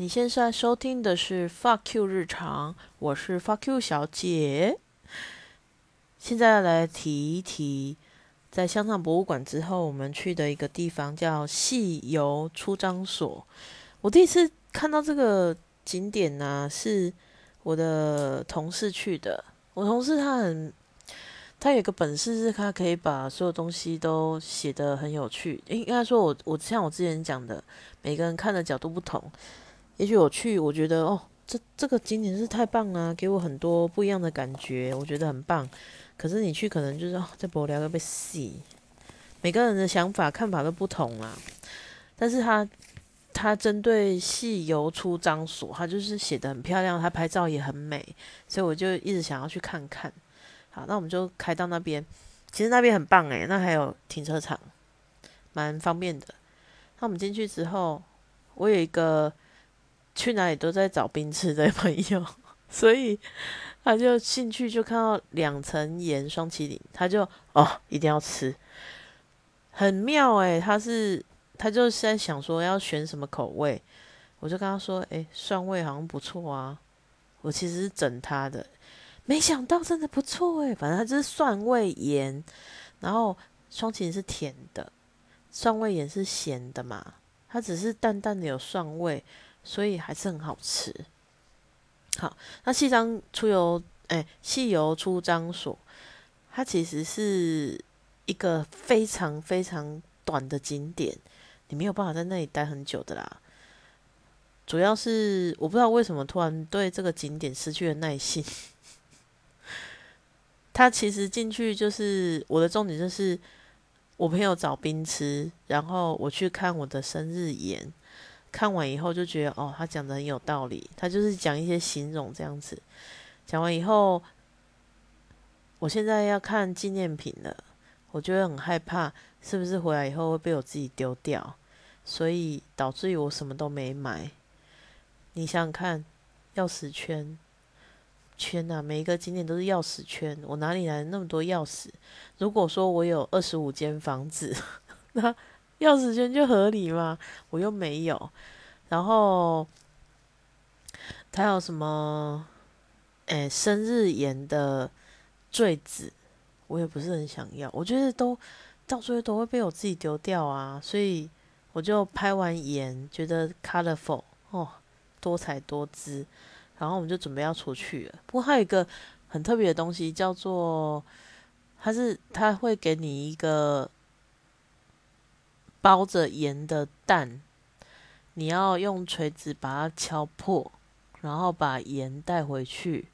你现在收听的是 Fuck You 日常，我是 Fuck You 小姐。现在来提一提，在香港博物馆之后，我们去的一个地方叫戏游出张所。我第一次看到这个景点呢，是我的同事去的。我同事他很，他有个本事是，他可以把所有东西都写得很有趣。应该说，我我像我之前讲的，每个人看的角度不同。也许我去，我觉得哦，这这个景点是太棒了，给我很多不一样的感觉，我觉得很棒。可是你去，可能就是哦，这博聊要被洗。每个人的想法看法都不同啊。但是他他针对戏游出张所，他就是写的很漂亮，他拍照也很美，所以我就一直想要去看看。好，那我们就开到那边。其实那边很棒诶，那还有停车场，蛮方便的。那我们进去之后，我有一个。去哪里都在找冰吃的朋友，所以他就进去就看到两层盐双麒麟，他就哦一定要吃，很妙诶，他是他就是在想说要选什么口味，我就跟他说，诶，蒜味好像不错啊，我其实是整他的，没想到真的不错诶，反正他就是蒜味盐，然后双麒麟是甜的，蒜味盐是咸的嘛，它只是淡淡的有蒜味。所以还是很好吃。好，那西张出游，哎，西游出张所，它其实是一个非常非常短的景点，你没有办法在那里待很久的啦。主要是我不知道为什么突然对这个景点失去了耐心。他其实进去就是我的重点，就是我朋友找冰吃，然后我去看我的生日宴。看完以后就觉得哦，他讲的很有道理。他就是讲一些形容这样子。讲完以后，我现在要看纪念品了，我觉得很害怕，是不是回来以后会被我自己丢掉？所以导致于我什么都没买。你想想看，钥匙圈圈呐，每一个景点都是钥匙圈，我哪里来那么多钥匙？如果说我有二十五间房子，那。钥匙圈就合理吗？我又没有。然后他有什么？哎，生日盐的坠子，我也不是很想要。我觉得都到最后都会被我自己丢掉啊，所以我就拍完盐，觉得 colorful 哦，多彩多姿。然后我们就准备要出去了。不过还有一个很特别的东西，叫做它是它会给你一个。包着盐的蛋，你要用锤子把它敲破，然后把盐带回去。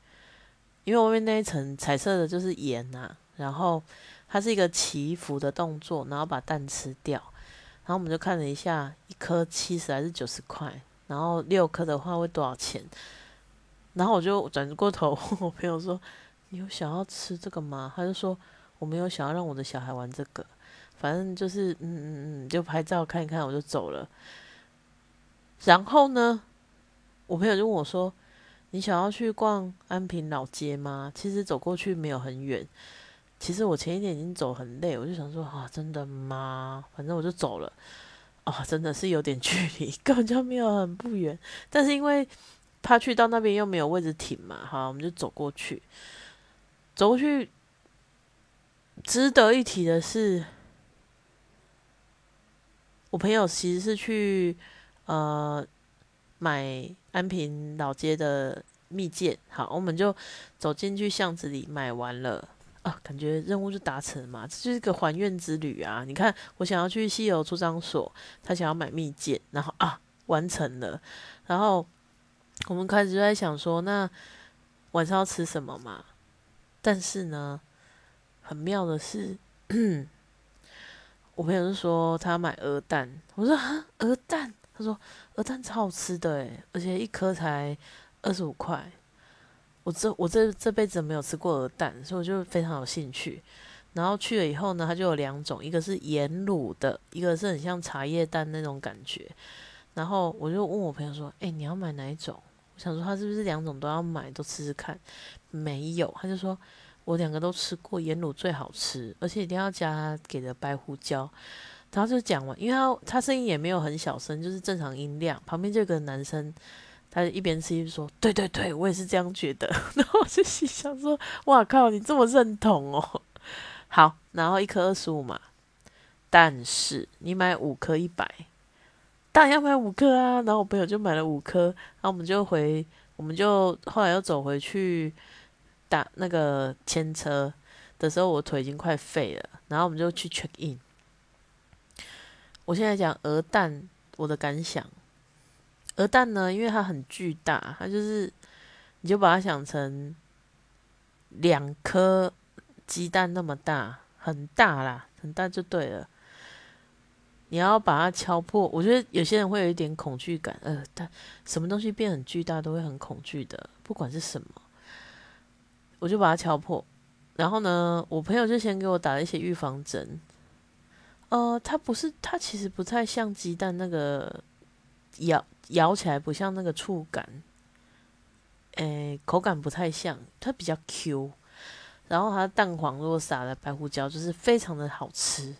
因为外面那一层彩色的就是盐呐，然后它是一个祈福的动作，然后把蛋吃掉。然后我们就看了一下，一颗七十还是九十块，然后六颗的话会多少钱？然后我就转过头问 我朋友说：“你有想要吃这个吗？”他就说：“我没有想要让我的小孩玩这个。”反正就是，嗯嗯嗯，就拍照看一看，我就走了。然后呢，我朋友就问我说：“你想要去逛安平老街吗？”其实走过去没有很远。其实我前一天已经走很累，我就想说：“啊，真的吗？”反正我就走了。啊，真的是有点 距离，根本就没有很不远。但是因为怕去到那边又没有位置停嘛，好，我们就走过去。走过去，值得一提的是。我朋友其实是去呃买安平老街的蜜饯，好，我们就走进去巷子里买完了啊，感觉任务就达成嘛，这就是个还愿之旅啊！你看，我想要去西游出张所，他想要买蜜饯，然后啊完成了，然后我们开始就在想说，那晚上要吃什么嘛？但是呢，很妙的是。我朋友就说他要买鹅蛋，我说啊鹅蛋，他说鹅蛋超好吃的诶，而且一颗才二十五块。我这我这这辈子没有吃过鹅蛋，所以我就非常有兴趣。然后去了以后呢，它就有两种，一个是盐卤的，一个是很像茶叶蛋那种感觉。然后我就问我朋友说：“哎，你要买哪一种？”我想说他是不是两种都要买，都吃吃看。没有，他就说。我两个都吃过，盐卤最好吃，而且一定要加给的白胡椒。然后就讲完，因为他他声音也没有很小声，就是正常音量。旁边这个男生，他一边吃一边说：“对对对，我也是这样觉得。”然后我就心想说：“哇靠，你这么认同哦？”好，然后一颗二十五嘛，但是你买五颗一百，当然要买五颗啊。然后我朋友就买了五颗，然后我们就回，我们就后来又走回去打那个牵车的时候，我腿已经快废了。然后我们就去 check in。我现在讲鹅蛋，我的感想，鹅蛋呢，因为它很巨大，它就是你就把它想成两颗。鸡蛋那么大，很大啦，很大就对了。你要把它敲破，我觉得有些人会有一点恐惧感。呃，但什么东西变很巨大都会很恐惧的，不管是什么。我就把它敲破，然后呢，我朋友就先给我打了一些预防针。呃，它不是，它其实不太像鸡蛋那个咬咬起来不像那个触感，诶，口感不太像，它比较 Q。然后它蛋黄如果撒了白胡椒，就是非常的好吃。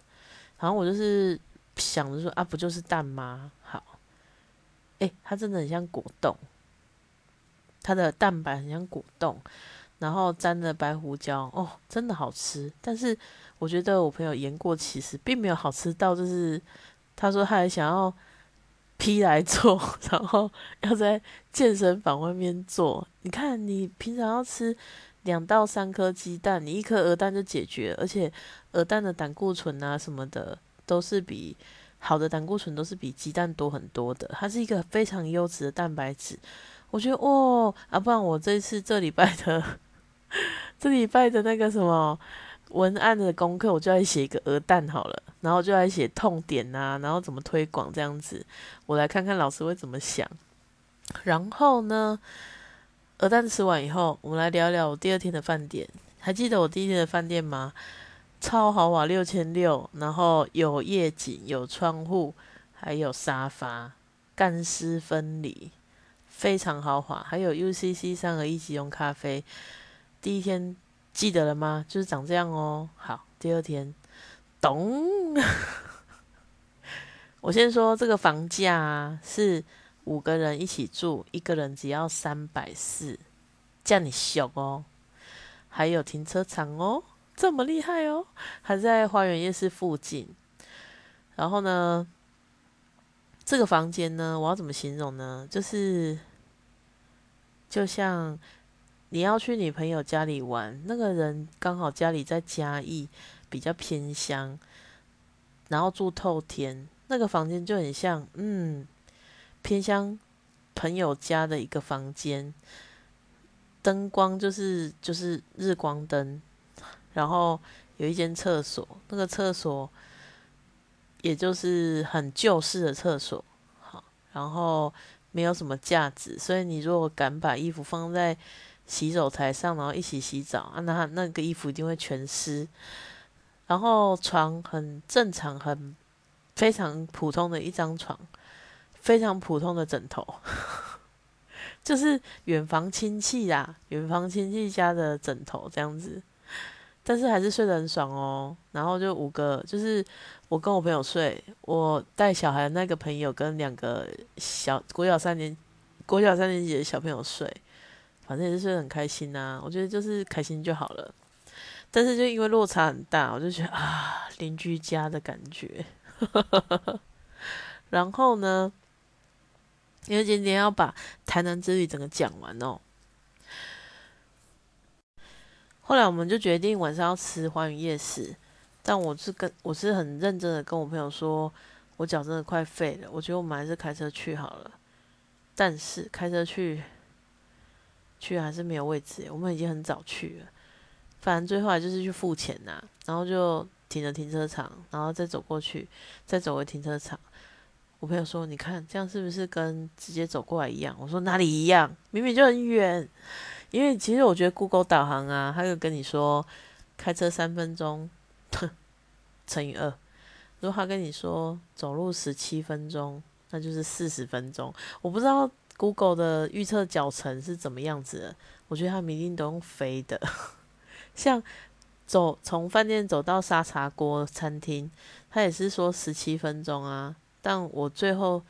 然后我就是想着说啊，不就是蛋吗？好，哎，它真的很像果冻，它的蛋白很像果冻，然后沾着白胡椒，哦，真的好吃。但是我觉得我朋友言过其实，并没有好吃到，就是他说他还想要批来做，然后要在健身房外面做。你看，你平常要吃。两到三颗鸡蛋，你一颗鹅蛋就解决，而且鹅蛋的胆固醇啊什么的都是比好的胆固醇都是比鸡蛋多很多的，它是一个非常优质的蛋白质。我觉得哦啊，不然我这次这礼拜的 这礼拜的那个什么文案的功课，我就来写一个鹅蛋好了，然后就来写痛点啊，然后怎么推广这样子，我来看看老师会怎么想。然后呢？鹅蛋吃完以后，我们来聊聊我第二天的饭店。还记得我第一天的饭店吗？超豪华，六千六，然后有夜景，有窗户，还有沙发，干湿分离，非常豪华。还有 UCC 三合一即溶咖啡。第一天记得了吗？就是长这样哦。好，第二天，咚！我先说这个房价是。五个人一起住，一个人只要三百四，叫你小哦。还有停车场哦，这么厉害哦，还在花园夜市附近。然后呢，这个房间呢，我要怎么形容呢？就是就像你要去你朋友家里玩，那个人刚好家里在嘉义，比较偏乡，然后住透天，那个房间就很像，嗯。偏乡朋友家的一个房间，灯光就是就是日光灯，然后有一间厕所，那个厕所也就是很旧式的厕所，好，然后没有什么架子，所以你如果敢把衣服放在洗手台上，然后一起洗澡啊，那那个衣服一定会全湿。然后床很正常，很非常普通的一张床。非常普通的枕头，就是远房亲戚啦，远房亲戚家的枕头这样子，但是还是睡得很爽哦。然后就五个，就是我跟我朋友睡，我带小孩那个朋友跟两个小国小三年国小三年级的小朋友睡，反正也是很开心呐。我觉得就是开心就好了。但是就因为落差很大，我就觉得啊，邻居家的感觉。然后呢？因为今天要把台南之旅整个讲完哦。后来我们就决定晚上要吃花园夜市，但我是跟我是很认真的跟我朋友说，我脚真的快废了，我觉得我们还是开车去好了。但是开车去去还是没有位置，我们已经很早去了。反正最后来就是去付钱呐，然后就停了停车场，然后再走过去，再走回停车场。我朋友说：“你看这样是不是跟直接走过来一样？”我说：“哪里一样？明明就很远。因为其实我觉得 Google 导航啊，它就跟你说开车三分钟乘以二。如果他跟你说走路十七分钟，那就是四十分钟。我不知道 Google 的预测脚程是怎么样子的。我觉得他们一定都用飞的。像走从饭店走到沙茶锅餐厅，他也是说十七分钟啊，但我最后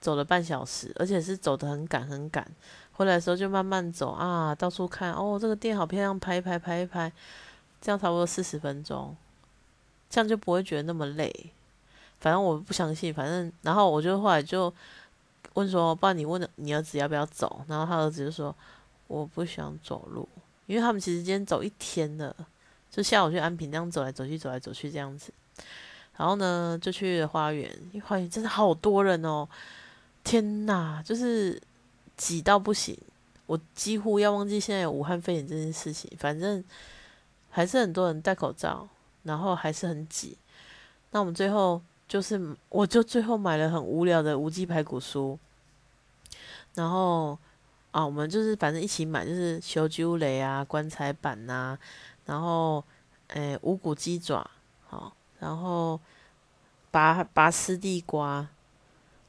走了半小时，而且是走得很赶很赶。回来的时候就慢慢走啊，到处看哦，这个店好漂亮，拍一拍，拍一拍，这样差不多四十分钟，这样就不会觉得那么累。反正我不相信，反正然后我就后来就问说，不然你问你儿子要不要走？然后他儿子就说我不想走路，因为他们其实今天走一天了，就下午去安平这样走来走去，走来走去这样子。然后呢，就去花园，因为花园真的好多人哦，天哪，就是。挤到不行，我几乎要忘记现在有武汉肺炎这件事情。反正还是很多人戴口罩，然后还是很挤。那我们最后就是，我就最后买了很无聊的无机排骨酥。然后啊，我们就是反正一起买，就是修猪雷啊、棺材板呐，然后诶五谷鸡爪，好，然后拔拔丝地瓜，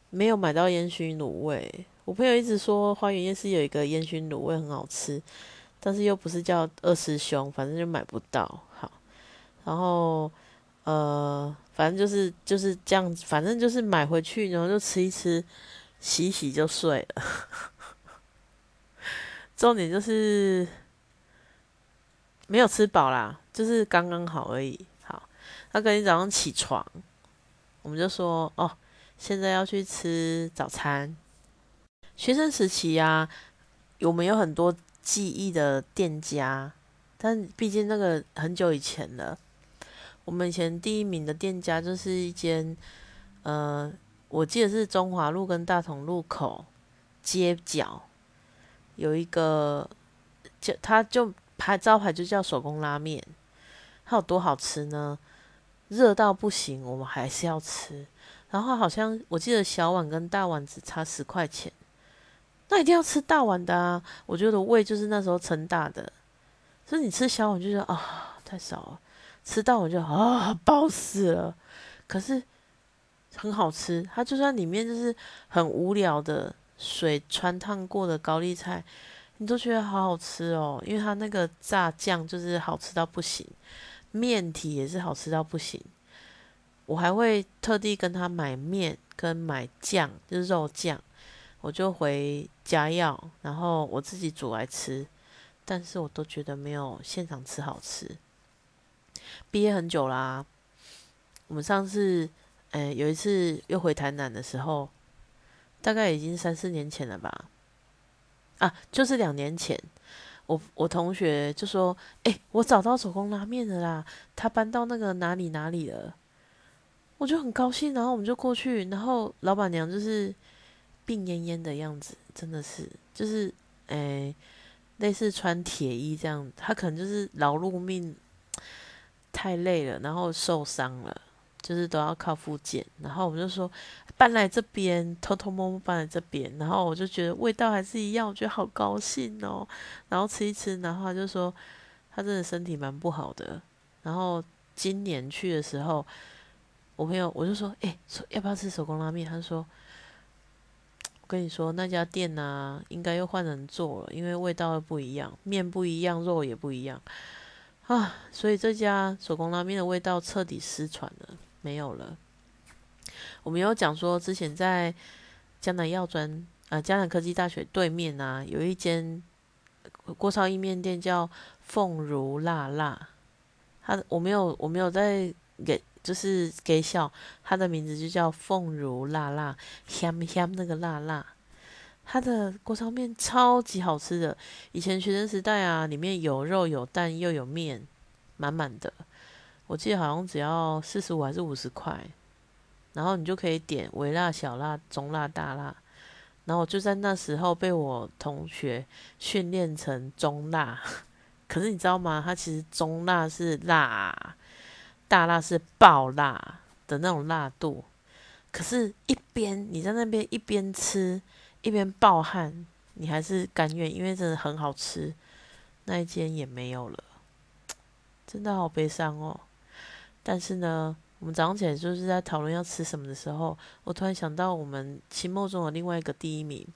没有买到烟熏卤味。我朋友一直说花园夜市有一个烟熏卤味很好吃，但是又不是叫二师兄，反正就买不到。好，然后呃，反正就是就是这样子，反正就是买回去，然后就吃一吃，洗洗就睡了。重点就是没有吃饱啦，就是刚刚好而已。好，那隔天早上起床，我们就说哦，现在要去吃早餐。学生时期呀，我们有很多记忆的店家，但毕竟那个很久以前了。我们以前第一名的店家就是一间，呃，我记得是中华路跟大同路口街角有一个，就它就牌招牌就叫手工拉面，它有多好吃呢？热到不行，我们还是要吃。然后好像我记得小碗跟大碗只差十块钱。那一定要吃大碗的啊！我觉得胃就是那时候撑大的，所以你吃小碗就觉得啊太少了，吃到我就啊饱死了。可是很好吃，它就算里面就是很无聊的水穿烫过的高丽菜，你都觉得好好吃哦，因为它那个炸酱就是好吃到不行，面体也是好吃到不行。我还会特地跟他买面跟买酱，就是肉酱。我就回家要，然后我自己煮来吃，但是我都觉得没有现场吃好吃。毕业很久啦，我们上次，诶有一次又回台南的时候，大概已经三四年前了吧？啊，就是两年前，我我同学就说，诶，我找到手工拉面的啦，他搬到那个哪里哪里了，我就很高兴，然后我们就过去，然后老板娘就是。病恹恹的样子，真的是，就是，诶，类似穿铁衣这样，他可能就是劳碌命，太累了，然后受伤了，就是都要靠复健。然后我们就说搬来这边，偷偷摸摸搬来这边，然后我就觉得味道还是一样，我觉得好高兴哦。然后吃一吃，然后他就说他真的身体蛮不好的。然后今年去的时候，我朋友我就说，诶，说要不要吃手工拉面？他说。跟你说，那家店呢，应该又换人做了，因为味道又不一样，面不一样，肉也不一样啊，所以这家手工拉面的味道彻底失传了，没有了。我们有讲说，之前在江南药专啊，江南科技大学对面啊，有一间锅烧意面店叫凤如辣辣，他我没有我没有在给。就是给小，他的名字就叫凤如辣辣，香香那个辣辣，它的锅烧面超级好吃的。以前学生时代啊，里面有肉有蛋又有面，满满的。我记得好像只要四十五还是五十块，然后你就可以点微辣、小辣、中辣、大辣。然后就在那时候被我同学训练成中辣，可是你知道吗？它其实中辣是辣。大辣是爆辣的那种辣度，可是，一边你在那边一边吃一边暴汗，你还是甘愿，因为真的很好吃。那一间也没有了，真的好悲伤哦。但是呢，我们早上起来就是在讨论要吃什么的时候，我突然想到我们期末中的另外一个第一名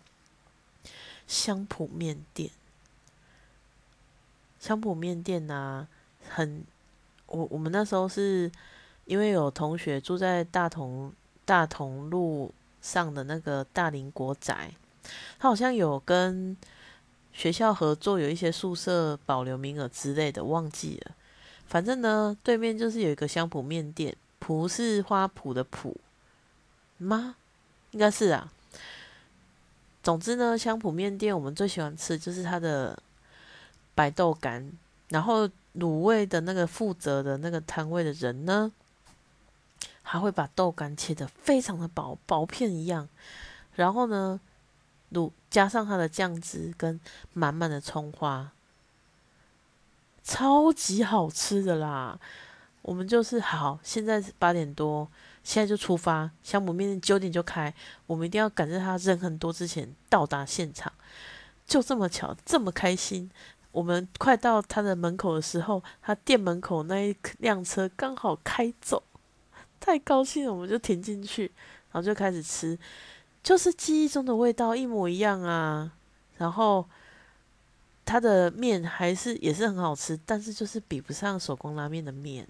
——香浦面店。香浦面店呐，很。我我们那时候是因为有同学住在大同大同路上的那个大林国宅，他好像有跟学校合作，有一些宿舍保留名额之类的，忘记了。反正呢，对面就是有一个香蒲面店，蒲是花圃的圃吗？应该是啊。总之呢，香蒲面店我们最喜欢吃就是它的白豆干，然后卤味的那个负责的那个摊位的人呢，还会把豆干切的非常的薄，薄片一样，然后呢，卤加上它的酱汁跟满满的葱花，超级好吃的啦。我们就是好，现在八点多。现在就出发，香母面店九点就开，我们一定要赶在他人很多之前到达现场。就这么巧，这么开心。我们快到他的门口的时候，他店门口那一辆车刚好开走，太高兴了，我们就停进去，然后就开始吃，就是记忆中的味道一模一样啊。然后它的面还是也是很好吃，但是就是比不上手工拉面的面，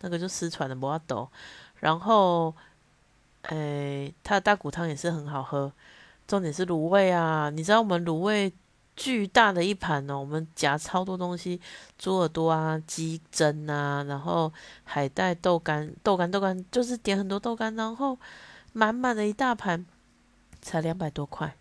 那个就失传的摩豆。然后，诶，它的大骨汤也是很好喝。重点是卤味啊，你知道我们卤味巨大的一盘哦，我们夹超多东西，猪耳朵啊、鸡胗啊，然后海带、豆干、豆干、豆干，就是点很多豆干，然后满满的一大盘，才两百多块。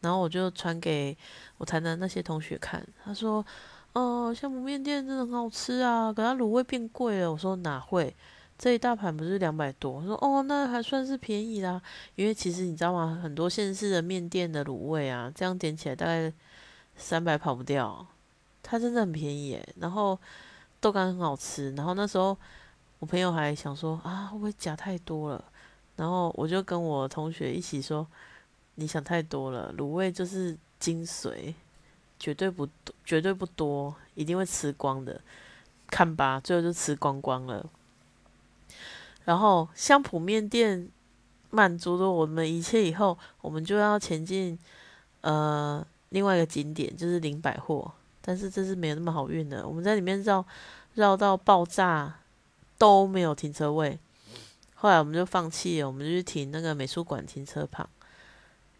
然后我就传给我台南那些同学看，他说：“哦，香埔面店真的很好吃啊，可它卤味变贵了。”我说：“哪会？”这一大盘不是两百多，说哦，那还算是便宜啦。因为其实你知道吗？很多县市的面店的卤味啊，这样点起来大概三百跑不掉。它真的很便宜耶。然后豆干很好吃。然后那时候我朋友还想说啊，会不会加太多了？然后我就跟我同学一起说，你想太多了，卤味就是精髓，绝对不绝对不多，一定会吃光的。看吧，最后就吃光光了。然后香浦面店满足了我们一切以后，我们就要前进呃另外一个景点，就是林百货。但是这是没有那么好运的，我们在里面绕绕到爆炸都没有停车位。后来我们就放弃了，我们就去停那个美术馆停车旁。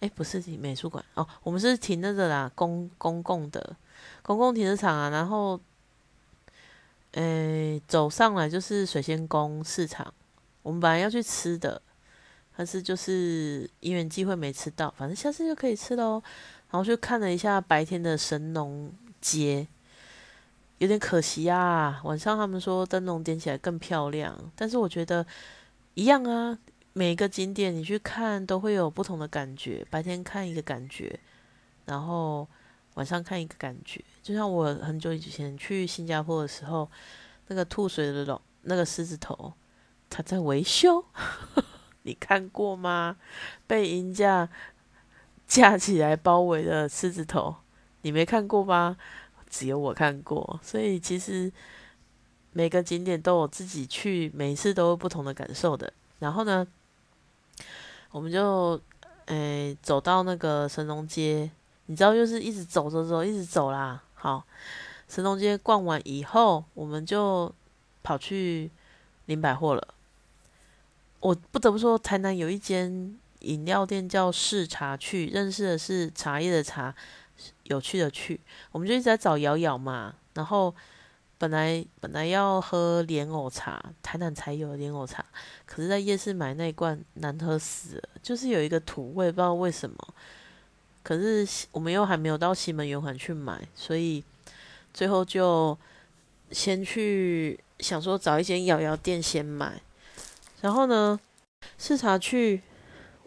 哎，不是停美术馆哦，我们是停那个啦，公公共的公共停车场啊。然后，诶，走上来就是水仙宫市场。我们本来要去吃的，但是就是因缘机会没吃到，反正下次就可以吃喽。然后就看了一下白天的神农街，有点可惜啊。晚上他们说灯笼点起来更漂亮，但是我觉得一样啊。每个景点你去看都会有不同的感觉，白天看一个感觉，然后晚上看一个感觉。就像我很久以前去新加坡的时候，那个吐水的龙，那个狮子头。他在维修，你看过吗？被银架架起来包围的狮子头，你没看过吗？只有我看过。所以其实每个景点都有自己去，每次都有不同的感受的。然后呢，我们就诶走到那个神农街，你知道，就是一直走走走，一直走啦。好，神农街逛完以后，我们就跑去林百货了。我不得不说，台南有一间饮料店叫视茶趣，认识的是茶叶的茶，有趣的趣。我们就一直在找瑶瑶嘛，然后本来本来要喝莲藕茶，台南才有莲藕茶，可是在夜市买那一罐难喝死了，就是有一个土味，不知道为什么。可是我们又还没有到西门圆环去买，所以最后就先去想说找一间瑶瑶店先买。然后呢，视察去，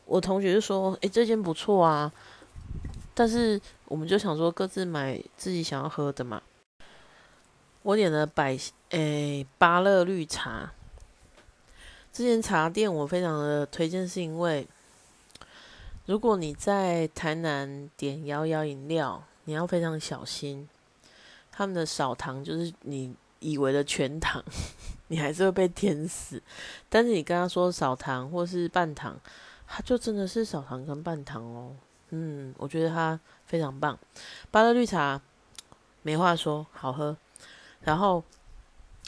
我同学就说：“诶，这间不错啊。”但是我们就想说各自买自己想要喝的嘛。我点了百诶芭乐绿茶。这间茶店我非常的推荐，是因为如果你在台南点摇摇饮料，你要非常小心，他们的少糖就是你以为的全糖。你还是会被甜死，但是你跟他说少糖或是半糖，他就真的是少糖跟半糖哦。嗯，我觉得他非常棒，芭乐绿茶没话说，好喝。然后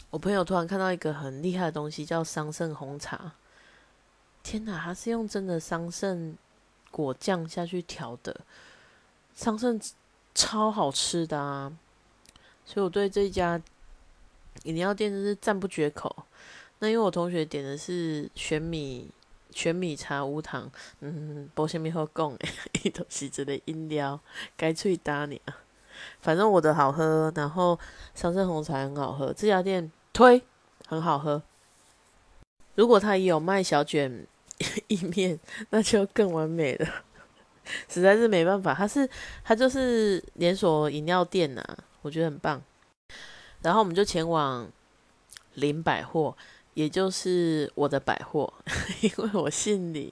我朋友突然看到一个很厉害的东西，叫桑葚红茶。天哪，它是用真的桑葚果酱下去调的，桑葚超好吃的啊！所以我对这家饮料店真是赞不绝口。那因为我同学点的是玄米玄米茶无糖，嗯，保鲜米好讲诶，伊都是这类饮料，该脆打你啊！反正我的好喝，然后桑葚红茶很好喝，这家店推很好喝。如果他也有卖小卷 意面，那就更完美了。实在是没办法，他是他就是连锁饮料店呐，我觉得很棒。然后我们就前往林百货。也就是我的百货，因为我姓林，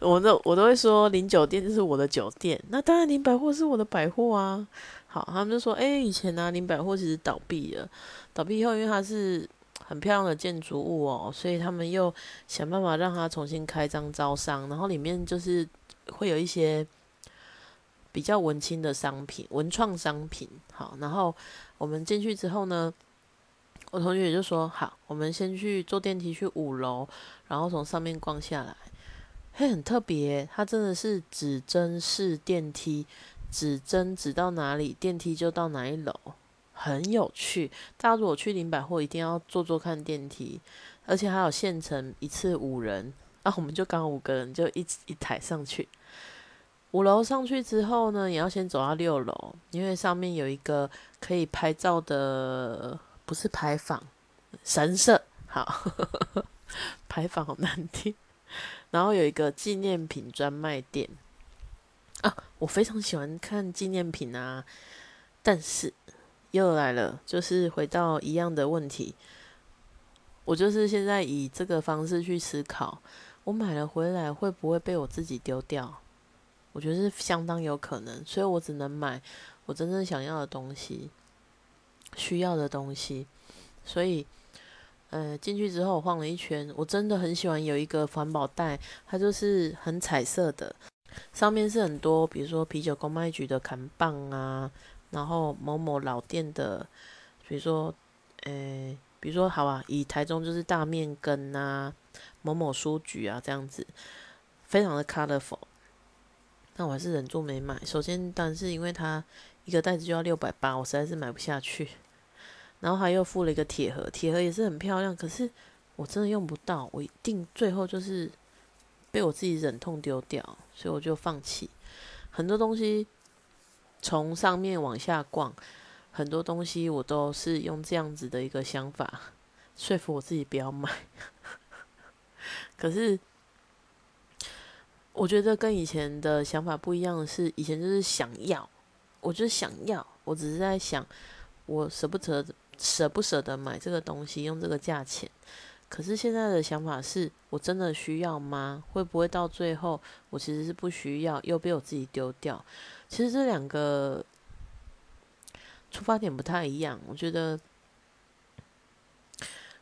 我都我都会说林酒店就是我的酒店，那当然林百货是我的百货啊。好，他们就说，哎，以前呢林百货其实倒闭了，倒闭以后，因为它是很漂亮的建筑物哦，所以他们又想办法让它重新开张招商，然后里面就是会有一些比较文青的商品、文创商品。好，然后我们进去之后呢。我同学就说好，我们先去坐电梯去五楼，然后从上面逛下来。嘿，很特别，它真的是指针式电梯，指针指到哪里，电梯就到哪一楼，很有趣。大家如果去林百货，一定要坐坐看电梯，而且还有限程一次五人，啊，我们就刚五个人，就一一台上去。五楼上去之后呢，也要先走到六楼，因为上面有一个可以拍照的。不是牌坊，神社好，牌坊好难听。然后有一个纪念品专卖店啊，我非常喜欢看纪念品啊。但是又来了，就是回到一样的问题，我就是现在以这个方式去思考，我买了回来会不会被我自己丢掉？我觉得是相当有可能，所以我只能买我真正想要的东西。需要的东西，所以，呃，进去之后我晃了一圈，我真的很喜欢有一个环保袋，它就是很彩色的，上面是很多，比如说啤酒公卖局的砍棒啊，然后某某老店的，比如说，呃，比如说好啊，以台中就是大面羹啊，某某书局啊这样子，非常的 colorful，但我还是忍住没买。首先，当然是因为它。一个袋子就要六百八，我实在是买不下去。然后他又附了一个铁盒，铁盒也是很漂亮，可是我真的用不到，我一定最后就是被我自己忍痛丢掉，所以我就放弃。很多东西从上面往下逛，很多东西我都是用这样子的一个想法说服我自己不要买。可是我觉得跟以前的想法不一样的是，以前就是想要。我就是想要，我只是在想，我舍不得舍不舍得买这个东西，用这个价钱。可是现在的想法是，我真的需要吗？会不会到最后，我其实是不需要，又被我自己丢掉？其实这两个出发点不太一样。我觉得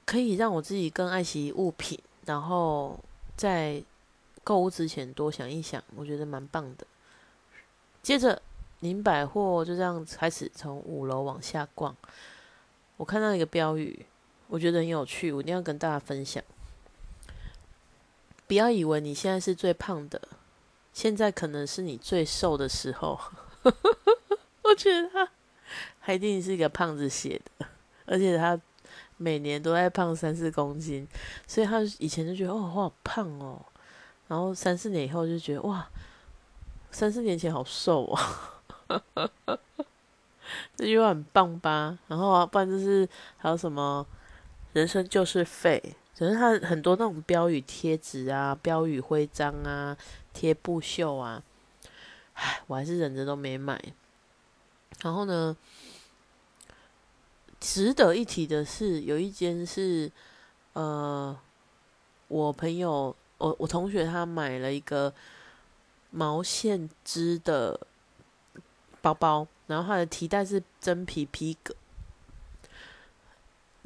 可以让我自己更爱惜物品，然后在购物之前多想一想，我觉得蛮棒的。接着。林百货就这样开始从五楼往下逛，我看到一个标语，我觉得很有趣，我一定要跟大家分享。不要以为你现在是最胖的，现在可能是你最瘦的时候。我觉得他，他一定是一个胖子写的，而且他每年都在胖三四公斤，所以他以前就觉得哦，我好胖哦，然后三四年以后就觉得哇，三四年前好瘦哦。这句话很棒吧？然后啊，不然就是还有什么“人生就是废”，只是他很多那种标语贴纸啊、标语徽章啊、贴布绣啊，唉，我还是忍着都没买。然后呢，值得一提的是，有一间是呃，我朋友，我我同学他买了一个毛线织的。包包，然后它的提袋是真皮皮革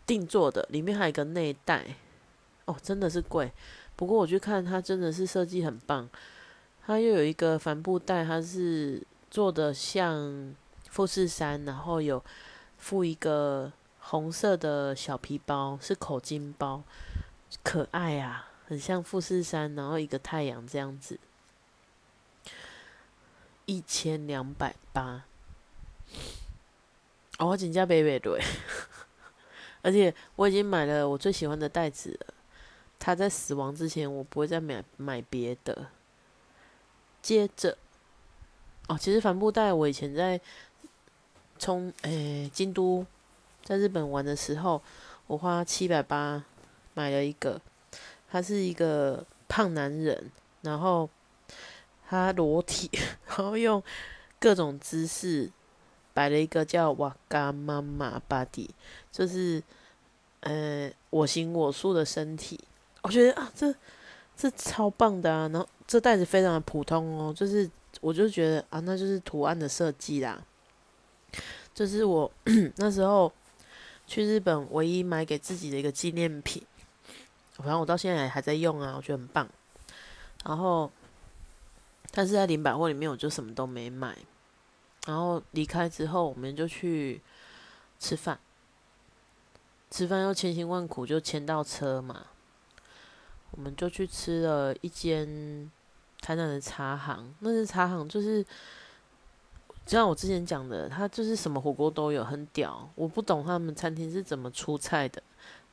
定做的，里面还有一个内袋，哦，真的是贵。不过我去看它，真的是设计很棒。它又有一个帆布袋，它是做的像富士山，然后有附一个红色的小皮包，是口巾包，可爱啊，很像富士山，然后一个太阳这样子，一千两百八。哦，我真价贝贝对，而且我已经买了我最喜欢的袋子了。他在死亡之前，我不会再买买别的。接着，哦，其实帆布袋我以前在从诶京都在日本玩的时候，我花七百八买了一个，他是一个胖男人，然后他裸体，然后用各种姿势。摆了一个叫瓦嘎妈妈 body，就是呃我行我素的身体，我觉得啊这这超棒的啊！然后这袋子非常的普通哦，就是我就觉得啊那就是图案的设计啦，这是我 那时候去日本唯一买给自己的一个纪念品，反正我到现在还在用啊，我觉得很棒。然后但是在零百货里面我就什么都没买。然后离开之后，我们就去吃饭。吃饭又千辛万苦就签到车嘛，我们就去吃了一间台南的茶行。那是茶行，就是就像我之前讲的，他就是什么火锅都有，很屌。我不懂他们餐厅是怎么出菜的，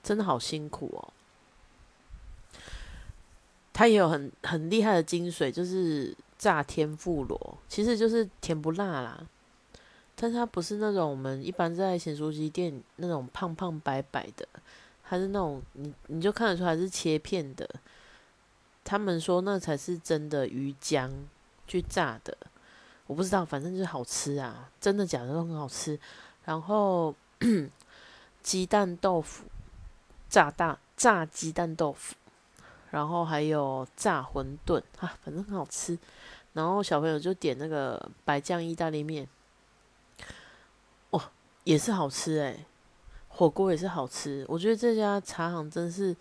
真的好辛苦哦。他也有很很厉害的精髓，就是。炸天妇罗其实就是甜不辣啦，但它不是那种我们一般在咸酥鸡店那种胖胖白白的，它是那种你你就看得出来是切片的。他们说那才是真的鱼浆去炸的，我不知道，反正就是好吃啊，真的假的都很好吃。然后 鸡蛋豆腐，炸大炸鸡蛋豆腐。然后还有炸馄饨啊，反正很好吃。然后小朋友就点那个白酱意大利面，哇，也是好吃诶，火锅也是好吃。我觉得这家茶行真是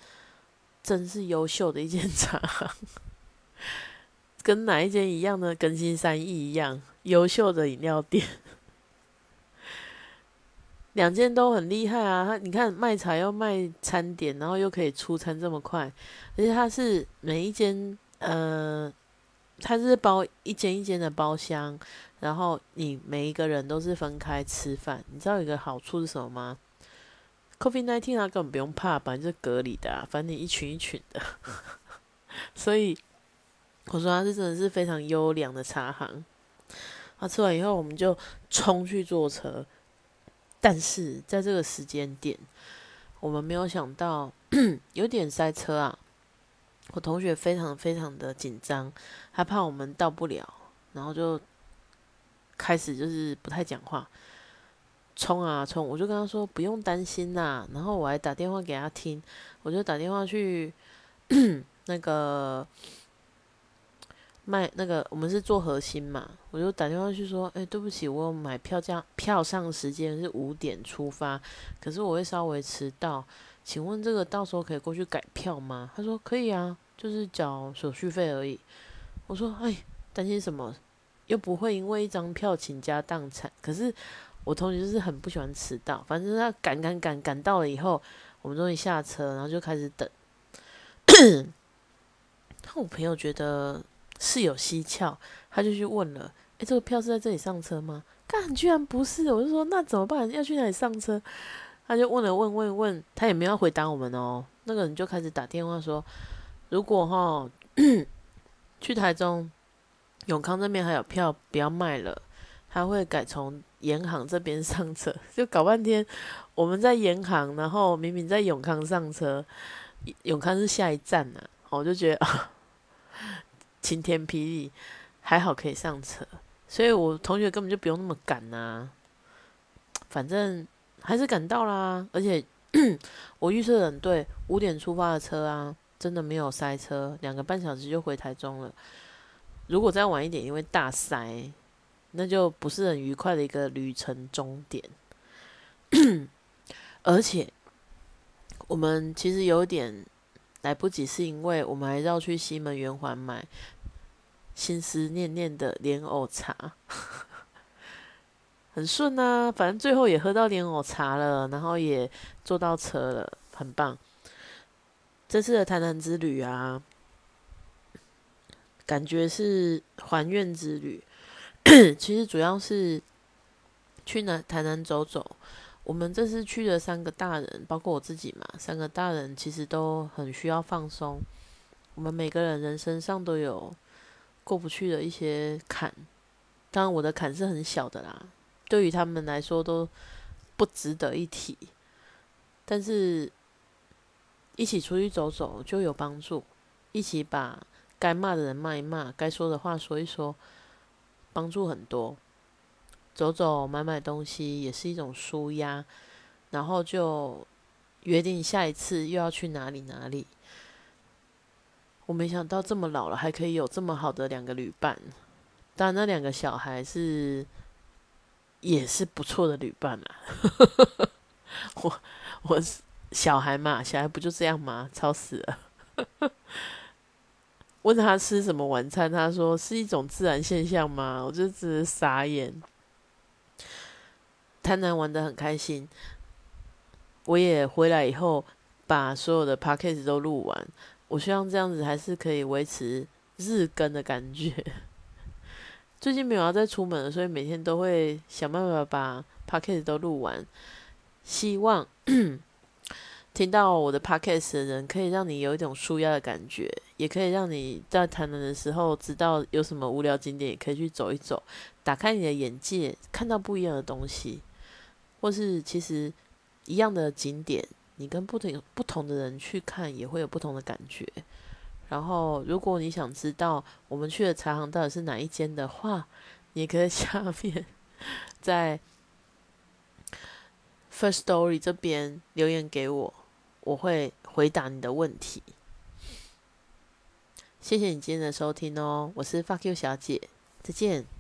真是优秀的一间茶行，跟哪一间一样的更新三亿一样优秀的饮料店。两件都很厉害啊！他你看卖茶要卖餐点，然后又可以出餐这么快，而且它是每一间呃，它是包一间一间的包厢，然后你每一个人都是分开吃饭。你知道有个好处是什么吗？Coffee nineteen 它根本不用怕，反正就隔离的，反正你一群一群的。所以我说他是真的是非常优良的茶行。他吃完以后，我们就冲去坐车。但是在这个时间点，我们没有想到 有点塞车啊！我同学非常非常的紧张，他怕我们到不了，然后就开始就是不太讲话，冲啊冲！我就跟他说不用担心呐，然后我还打电话给他听，我就打电话去 那个。卖那个，我们是做核心嘛，我就打电话去说，哎，对不起，我买票价，票上时间是五点出发，可是我会稍微迟到，请问这个到时候可以过去改票吗？他说可以啊，就是缴手续费而已。我说，哎，担心什么？又不会因为一张票倾家荡产。可是我同学就是很不喜欢迟到，反正他赶赶赶赶到了以后，我们终于下车，然后就开始等。我朋友觉得。是有蹊跷，他就去问了：“哎，这个票是在这里上车吗？”干，居然不是！我就说：“那怎么办？要去哪里上车？”他就问了问问问，他也没有回答我们哦。那个人就开始打电话说：“如果哈去台中永康这边还有票，不要卖了，他会改从延航这边上车。”就搞半天，我们在延航，然后明明在永康上车，永康是下一站呢。我就觉得。晴天霹雳，还好可以上车，所以我同学根本就不用那么赶呐。反正还是赶到啦，而且 我预测很对，五点出发的车啊，真的没有塞车，两个半小时就回台中了。如果再晚一点，因为大塞，那就不是很愉快的一个旅程终点。而且我们其实有点来不及，是因为我们还绕去西门圆环买。心思念念的莲藕茶，很顺啊，反正最后也喝到莲藕茶了，然后也坐到车了，很棒。这次的台南之旅啊，感觉是还愿之旅，其实主要是去南台南走走。我们这次去的三个大人，包括我自己嘛，三个大人其实都很需要放松。我们每个人人生上都有过不去的一些坎，当然我的坎是很小的啦，对于他们来说都不值得一提。但是一起出去走走就有帮助，一起把该骂的人骂一骂，该说的话说一说，帮助很多。走走买买东西也是一种舒压，然后就约定下一次又要去哪里哪里。我没想到这么老了还可以有这么好的两个旅伴，当然那两个小孩是也是不错的旅伴啊。我我小孩嘛，小孩不就这样吗？吵死了。问他吃什么晚餐，他说是一种自然现象吗？我就只是傻眼。台南玩的很开心，我也回来以后把所有的 p a c k a g e 都录完。我希望这样子还是可以维持日更的感觉。最近没有要再出门了，所以每天都会想办法把 p a c k a g e 都录完。希望 听到我的 p a c k a g e 的人可以让你有一种舒压的感觉，也可以让你在台南的时候知道有什么无聊景点，也可以去走一走，打开你的眼界，看到不一样的东西。或是其实一样的景点，你跟不同不同的人去看，也会有不同的感觉。然后，如果你想知道我们去的茶行到底是哪一间的话，你可以 下面在 First Story 这边留言给我，我会回答你的问题。谢谢你今天的收听哦，我是 Fuck You 小姐，再见。